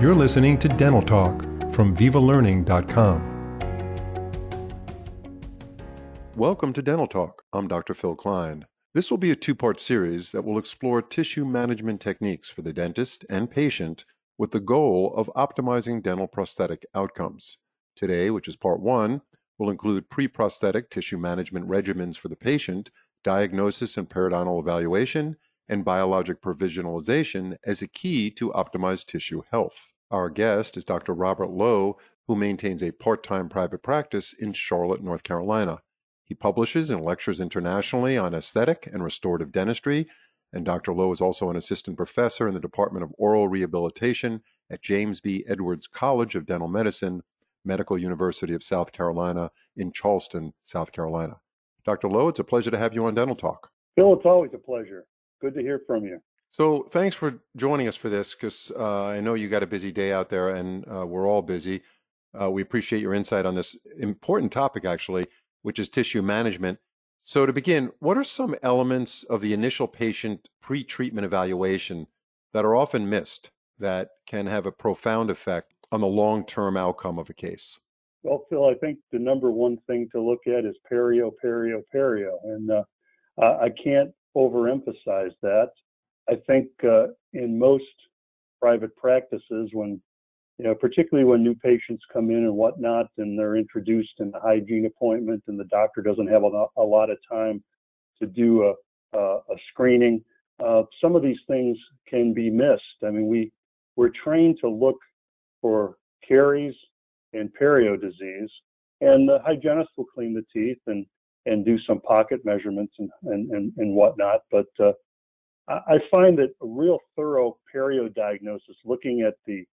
You're listening to Dental Talk from VivaLearning.com. Welcome to Dental Talk. I'm Dr. Phil Klein. This will be a two part series that will explore tissue management techniques for the dentist and patient with the goal of optimizing dental prosthetic outcomes. Today, which is part one, will include pre prosthetic tissue management regimens for the patient, diagnosis and periodontal evaluation, and biologic provisionalization as a key to optimize tissue health. Our guest is Dr. Robert Lowe, who maintains a part time private practice in Charlotte, North Carolina. He publishes and lectures internationally on aesthetic and restorative dentistry, and Dr. Lowe is also an assistant professor in the Department of Oral Rehabilitation at James B. Edwards College of Dental Medicine, Medical University of South Carolina in Charleston, South Carolina. Dr. Lowe, it's a pleasure to have you on Dental Talk. Phil, it's always a pleasure. Good to hear from you. So, thanks for joining us for this because uh, I know you got a busy day out there and uh, we're all busy. Uh, we appreciate your insight on this important topic, actually which is tissue management. So, to begin, what are some elements of the initial patient pre treatment evaluation that are often missed that can have a profound effect on the long term outcome of a case? Well, Phil, I think the number one thing to look at is perio, perio, perio. And uh, I can't overemphasize that. I think uh, in most private practices, when you know, particularly when new patients come in and whatnot, and they're introduced in the hygiene appointment, and the doctor doesn't have a, a lot of time to do a, a, a screening. Uh, some of these things can be missed. I mean, we we're trained to look for caries and perio disease, and the hygienist will clean the teeth and and do some pocket measurements and and and, and whatnot. But uh, I find that a real thorough perio diagnosis, looking at the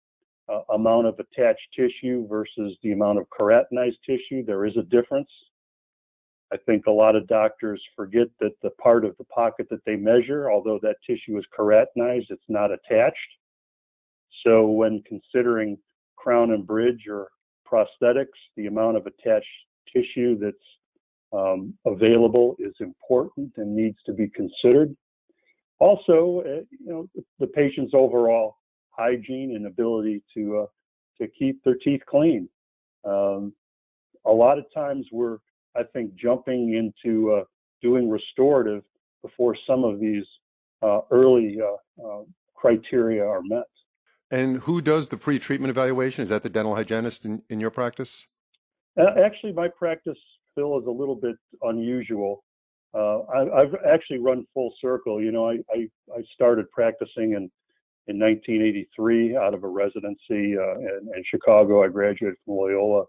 uh, amount of attached tissue versus the amount of keratinized tissue, there is a difference. I think a lot of doctors forget that the part of the pocket that they measure, although that tissue is keratinized, it's not attached. So when considering crown and bridge or prosthetics, the amount of attached tissue that's um, available is important and needs to be considered. Also, uh, you know, the patient's overall hygiene and ability to uh, to keep their teeth clean. Um, a lot of times we're, I think, jumping into uh, doing restorative before some of these uh, early uh, uh, criteria are met. And who does the pre-treatment evaluation? Is that the dental hygienist in, in your practice? actually, my practice, Is a little bit unusual. Uh, I, have actually run full circle. You know, I, I, I started practicing in in 1983 out of a residency uh, in, in, Chicago. I graduated from Loyola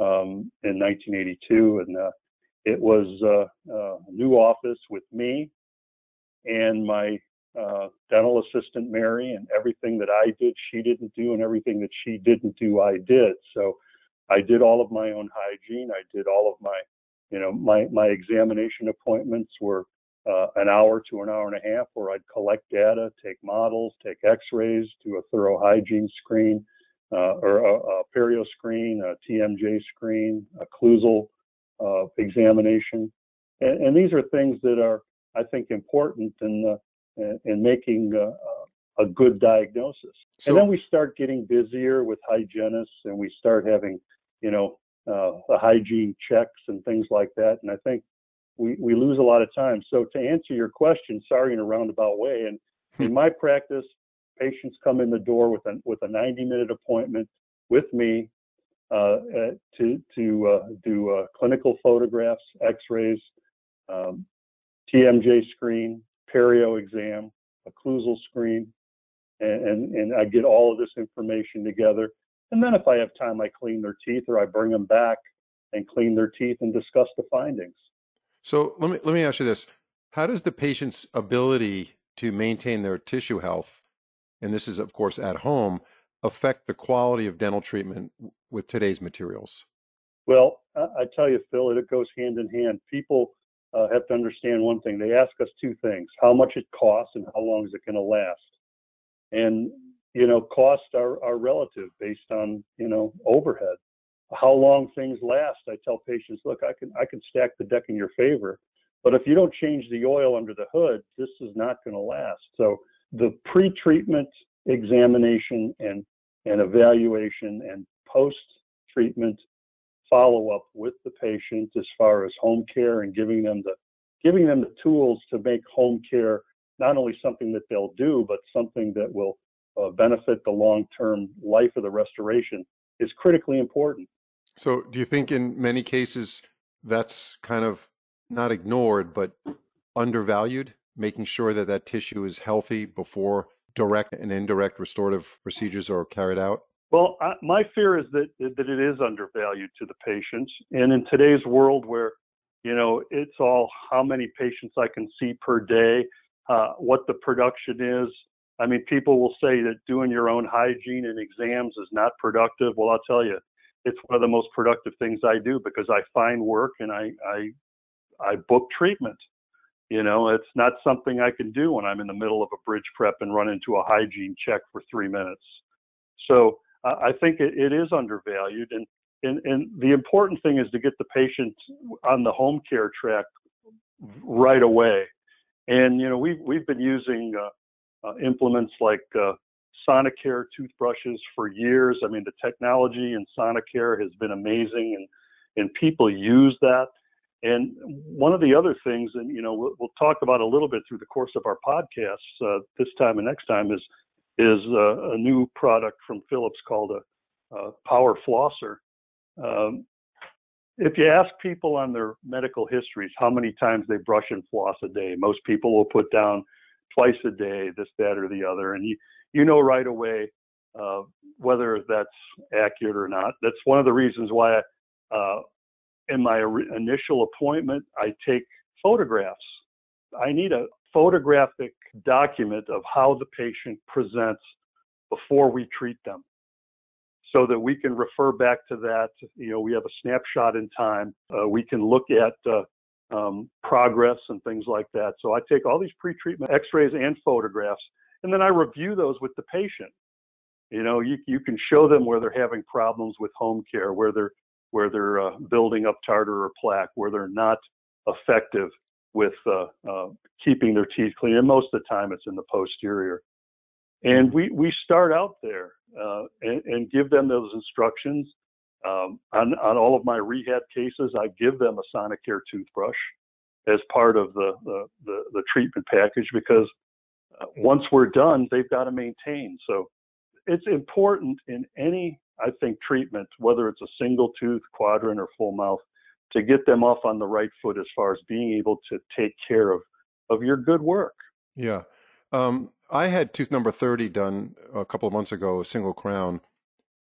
um, in 1982, and uh, it was uh, uh, a new office with me and my uh, dental assistant Mary, and everything that I did, she didn't do, and everything that she didn't do, I did. So I did all of my own hygiene. I did all of my, you know, my my examination appointments were uh, an hour to an hour and a half where I'd collect data, take models, take x-rays, do a thorough hygiene screen, uh, or a, a, perio screen, a TMJ screen, occlusal uh, examination. And, and, these are things that are, I think, important in, in making a good diagnosis. So, and then we start getting busier with hygienists and we start having, you know, uh, the hygiene checks and things like that. And I think we, we lose a lot of time. So to answer your question, sorry in a roundabout way, and in my practice, patients come in the door with a with a 90 minute appointment with me uh, to to uh, do uh, clinical photographs, X-rays, um, TMJ screen, perio exam, occlusal screen, and, and I get all of this information together. And then if I have time, I clean their teeth or I bring them back and clean their teeth and discuss the findings. So let me let me ask you this: How does the patient's ability to maintain their tissue health, and this is of course at home, affect the quality of dental treatment with today's materials? Well, I tell you, Phil, it goes hand in hand. People uh, have to understand one thing. They ask us two things: how much it costs and how long is it going to last. And you know, costs are, are relative based on you know overhead how long things last. I tell patients, look, I can I can stack the deck in your favor, but if you don't change the oil under the hood, this is not going to last. So the pre-treatment examination and, and evaluation and post-treatment follow-up with the patient as far as home care and giving them the giving them the tools to make home care not only something that they'll do, but something that will uh, benefit the long-term life of the restoration is critically important. So, do you think in many cases that's kind of not ignored, but undervalued, making sure that that tissue is healthy before direct and indirect restorative procedures are carried out? Well, I, my fear is that that it is undervalued to the patients, and in today's world where you know it's all how many patients I can see per day, uh, what the production is. I mean, people will say that doing your own hygiene and exams is not productive. Well, I'll tell you, it's one of the most productive things I do because I find work and I I I book treatment. You know, it's not something I can do when I'm in the middle of a bridge prep and run into a hygiene check for three minutes. So I think it, it is undervalued, and, and and the important thing is to get the patient on the home care track right away. And you know, we've we've been using uh, uh, implements like uh, Sonicare toothbrushes for years. I mean, the technology in Sonicare has been amazing, and and people use that. And one of the other things, and you know, we'll, we'll talk about a little bit through the course of our podcasts uh, this time and next time, is is uh, a new product from Philips called a, a Power Flosser. Um, if you ask people on their medical histories how many times they brush and floss a day, most people will put down twice a day, this, that, or the other, and you you know right away uh, whether that's accurate or not. That's one of the reasons why, I, uh, in my initial appointment, I take photographs. I need a photographic document of how the patient presents before we treat them so that we can refer back to that. You know, we have a snapshot in time. Uh, we can look at uh, um, progress and things like that. So I take all these pre-treatment x-rays and photographs and then I review those with the patient. You know, you you can show them where they're having problems with home care, where they're where they're uh, building up tartar or plaque, where they're not effective with uh, uh, keeping their teeth clean. And most of the time, it's in the posterior. And we we start out there uh, and, and, give them those instructions. Um, on on all of my rehab cases, I give them a Sonicare toothbrush as part of the the, the, the treatment package because uh, once we're done, they've got to maintain. So it's important in any, I think, treatment, whether it's a single tooth, quadrant, or full mouth, to get them off on the right foot as far as being able to take care of of your good work. Yeah. Um, I had tooth number 30 done a couple of months ago, a single crown,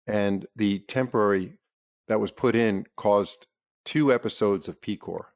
and the temporary that was put in caused two episodes of PCOR.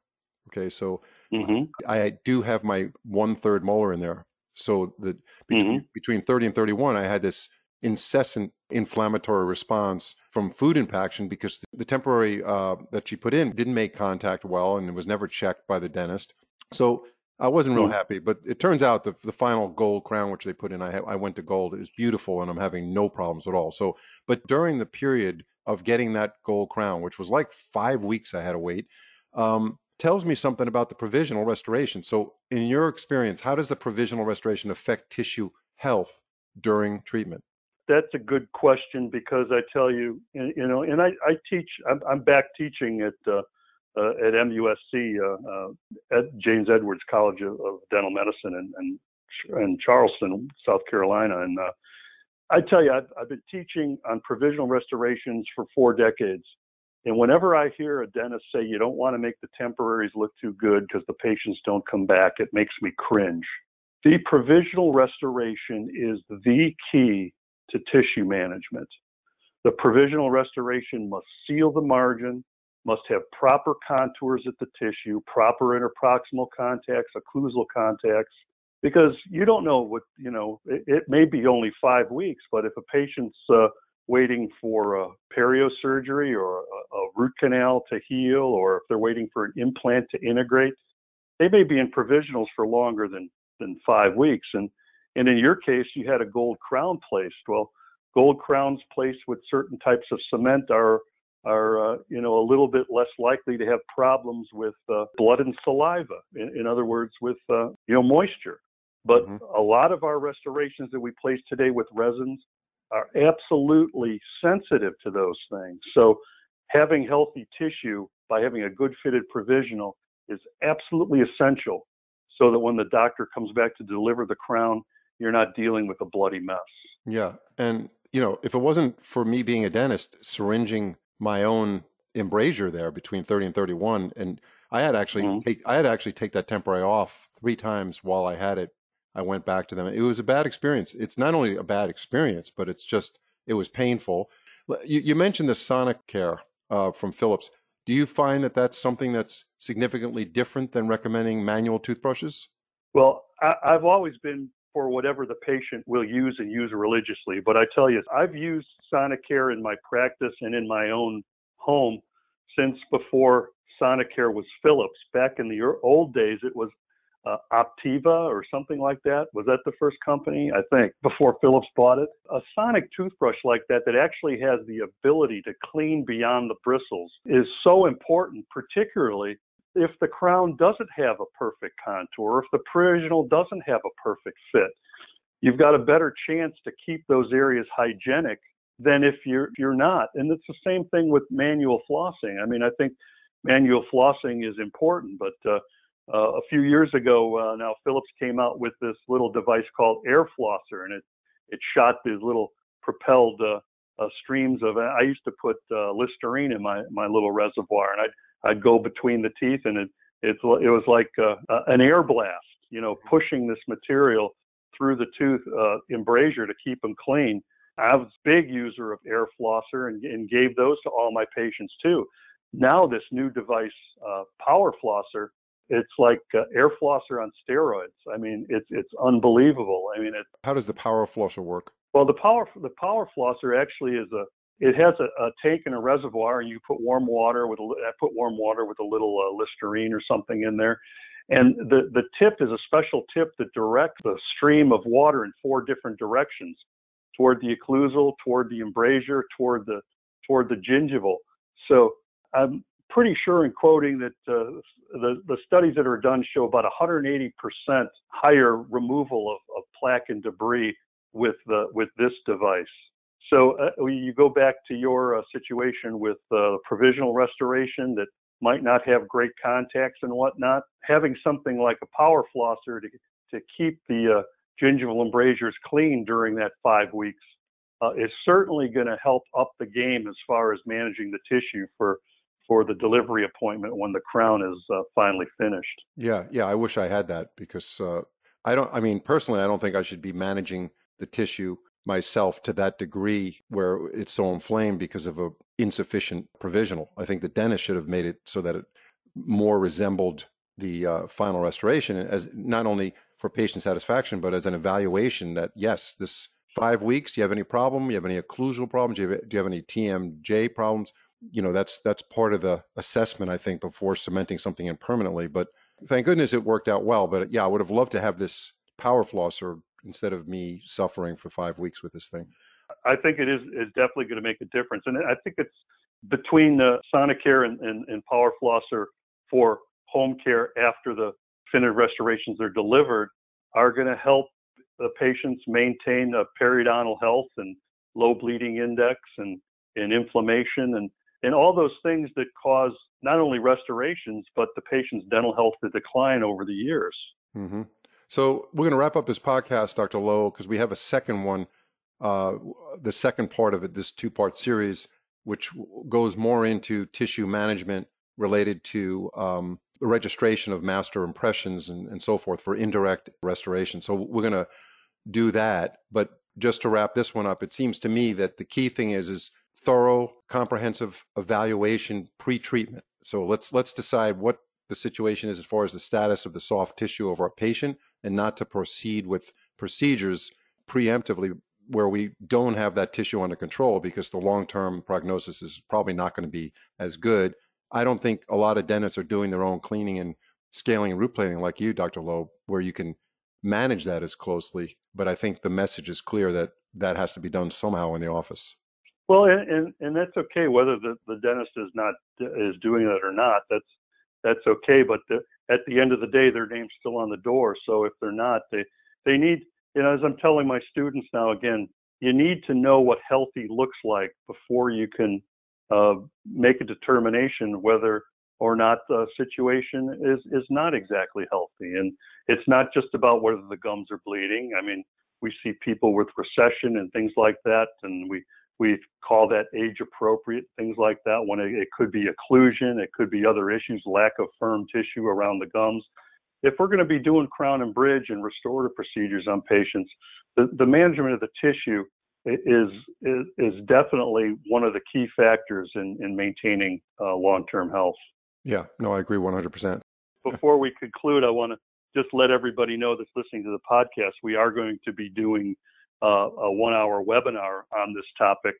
Okay, so mm-hmm. I do have my one third molar in there, so that between, mm-hmm. between 30 and 31, I had this incessant inflammatory response from food impaction because the temporary uh, that she put in didn't make contact well and it was never checked by the dentist. So I wasn't real mm-hmm. happy, but it turns out the the final gold crown which they put in, I ha- I went to gold is beautiful and I'm having no problems at all. So, but during the period of getting that gold crown, which was like five weeks, I had to wait. Um, tells me something about the provisional restoration. So, in your experience, how does the provisional restoration affect tissue health during treatment? That's a good question because I tell you, you know, and I, I teach, I'm, I'm back teaching at uh, uh, at MUSC uh, uh, at James Edwards College of, of Dental Medicine in, Charleston, South Carolina, and uh, I tell you, I've, I've been teaching on provisional restorations for four decades and whenever I hear a dentist say you don't want to make the temporaries look too good because the patients don't come back, it makes me cringe. The provisional restoration is the key to tissue management. The provisional restoration must seal the margin, must have proper contours at the tissue, proper interproximal contacts, occlusal contacts, because you don't know what, you know, it, it may be only five weeks, but if a patient's uh, waiting for a perio surgery or a, a root canal to heal, or if they're waiting for an implant to integrate, they may be in provisionals for longer than, than five weeks. And, and in your case, you had a gold crown placed. Well, gold crowns placed with certain types of cement are are uh, you know a little bit less likely to have problems with uh, blood and saliva. In, in, other words, with uh, you know moisture. But mm-hmm. a lot of our restorations that we place today with resins are absolutely sensitive to those things. So having healthy tissue by having a good fitted provisional is absolutely essential so that when the doctor comes back to deliver the crown, you're not dealing with a bloody mess. Yeah. And, you know, if it wasn't for me being a dentist, syringing my own embrasure there between 30 and 31, and I had actually mm-hmm. take, I had actually take that temporary off three times while I had it. I went back to them. It was a bad experience. It's not only a bad experience, but it's just it was painful. You, you mentioned the Sonicare uh, from Philips. Do you find that that's something that's significantly different than recommending manual toothbrushes? Well, I, I've always been for whatever the patient will use and use religiously. But I tell you, I've used Sonicare in my practice and in my own home since before Sonicare was Philips. Back in the old days, it was uh, Optiva or something like that. Was that the first company? I think before Philips bought it. A sonic toothbrush like that that actually has the ability to clean beyond the bristles is so important, particularly if the crown doesn't have a perfect contour, if the provisional doesn't have a perfect fit. You've got a better chance to keep those areas hygienic than if you're you're not. And it's the same thing with manual flossing. I mean, I think manual flossing is important, but uh, uh, a few years ago, uh, now Philips came out with this little device called Air Flosser, and it it shot these little propelled uh, uh streams of. I used to put uh, Listerine in my my little reservoir, and I'd I'd go between the teeth, and it it's it was like uh, an air blast, you know, pushing this material through the tooth embrasure to keep them clean. I was a big user of Air Flosser and, and gave those to all my patients too. Now this new device, Power Flosser it's like uh, air flosser on steroids. I mean, it's it's unbelievable. I mean, it. How does the power flosser work? Well, the power the power flosser actually is a it has a, a tank and a reservoir, and you put warm water with a I put warm water with a little uh, Listerine or something in there, and the the tip is a special tip that directs the stream of water in four different directions, toward the occlusal, toward the embrasure, toward the toward the gingival. So I'm pretty sure in quoting that uh, the, the studies that are done show about 180% higher removal of, of plaque and debris with, the, with this device. So uh, you go back to your uh, situation with uh, provisional restoration that might not have great contacts and whatnot. Having something like a power flosser to, to keep the uh, gingival embrasures clean during that five weeks uh, is certainly going to help up the game as far as managing the tissue for for the delivery appointment when the crown is uh, finally finished. Yeah, yeah, I wish I had that because uh, I don't. I mean, personally, I don't think I should be managing the tissue myself to that degree where it's so inflamed because of a insufficient provisional. I think the dentist should have made it so that it more resembled the uh, final restoration as not only for patient satisfaction but as an evaluation that yes, this five weeks. Do you have any problem? Do you have any occlusal problems? Do you have, do you have any TMJ problems? You know that's that's part of the assessment i think before cementing something in permanently but thank goodness it worked out well. But yeah i would have loved to have this power flosser instead of me suffering for five weeks with this thing. I think it is is definitely going to make a difference and i think it's between the sonicare and, and, and power flosser for home care after the definitive restorations are delivered are going to help the patients maintain a periodontal health and low bleeding index and, and inflammation and and all those things that cause not only restorations but the patient's dental health to decline over the years. Mm-hmm. So we're going to wrap up this podcast, Dr. Lowe, because we have a second one, uh, the second part of it, this two-part series, which goes more into tissue management related to um, registration of master impressions and, and so forth for indirect restoration. So we're going to do that. But just to wrap this one up, it seems to me that the key thing is is thorough, comprehensive evaluation pre-treatment. So let's let's decide what the situation is as far as the status of the soft tissue of our patient, and not to proceed with procedures preemptively where we don't have that tissue under control because the long-term prognosis is probably not going to be as good. I don't think a lot of dentists are doing their own cleaning and scaling and root planing like you, Dr. Lowe, where you can manage that as closely. But I think the message is clear that that has to be done somehow in the office. Well, and, and, and that's okay whether the, the dentist is not is doing that or not. That's that's okay. But the, at the end of the day, their name's still on the door. So if they're not, they they need, you know, as I'm telling my students now again, you need to know what healthy looks like before you can uh, make a determination whether or not the situation is is not exactly healthy. And it's not just about whether the gums are bleeding. I mean, we see people with recession and things like that, and we we call that age appropriate things like that. When it, it could be occlusion, it could be other issues, lack of firm tissue around the gums. If we're going to be doing crown and bridge and restorative procedures on patients, the, the management of the tissue is, is, is definitely one of the key factors in, in maintaining uh, long-term health. Yeah, no, I agree 100%. Before we conclude, I want to just let everybody know that's listening to the podcast, we are going to be doing uh, a one hour webinar on this topic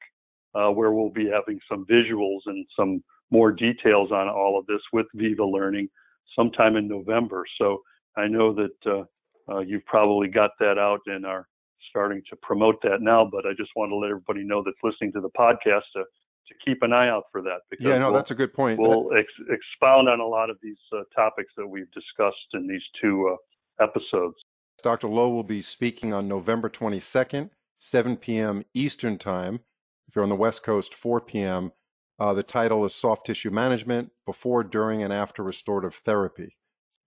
uh, where we'll be having some visuals and some more details on all of this with Viva Learning sometime in November. So I know that uh, uh you've probably got that out and are starting to promote that now, but I just want to let everybody know that's listening to the podcast to, to keep an eye out for that. Because yeah, no, we'll, that's a good point. We'll ex- expound on a lot of these uh, topics that we've discussed in these two uh, episodes. Dr. Lowe will be speaking on November 22nd, 7 p.m. Eastern Time. If you're on the West Coast, 4 p.m. Uh, the title is Soft Tissue Management Before, During, and After Restorative Therapy.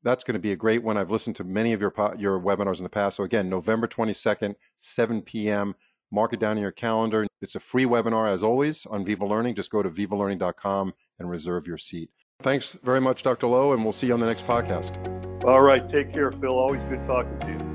That's going to be a great one. I've listened to many of your, your webinars in the past. So, again, November 22nd, 7 p.m. Mark it down in your calendar. It's a free webinar, as always, on Viva Learning. Just go to vivalearning.com and reserve your seat. Thanks very much, Dr. Lowe, and we'll see you on the next podcast. All right. Take care, Phil. Always good talking to you.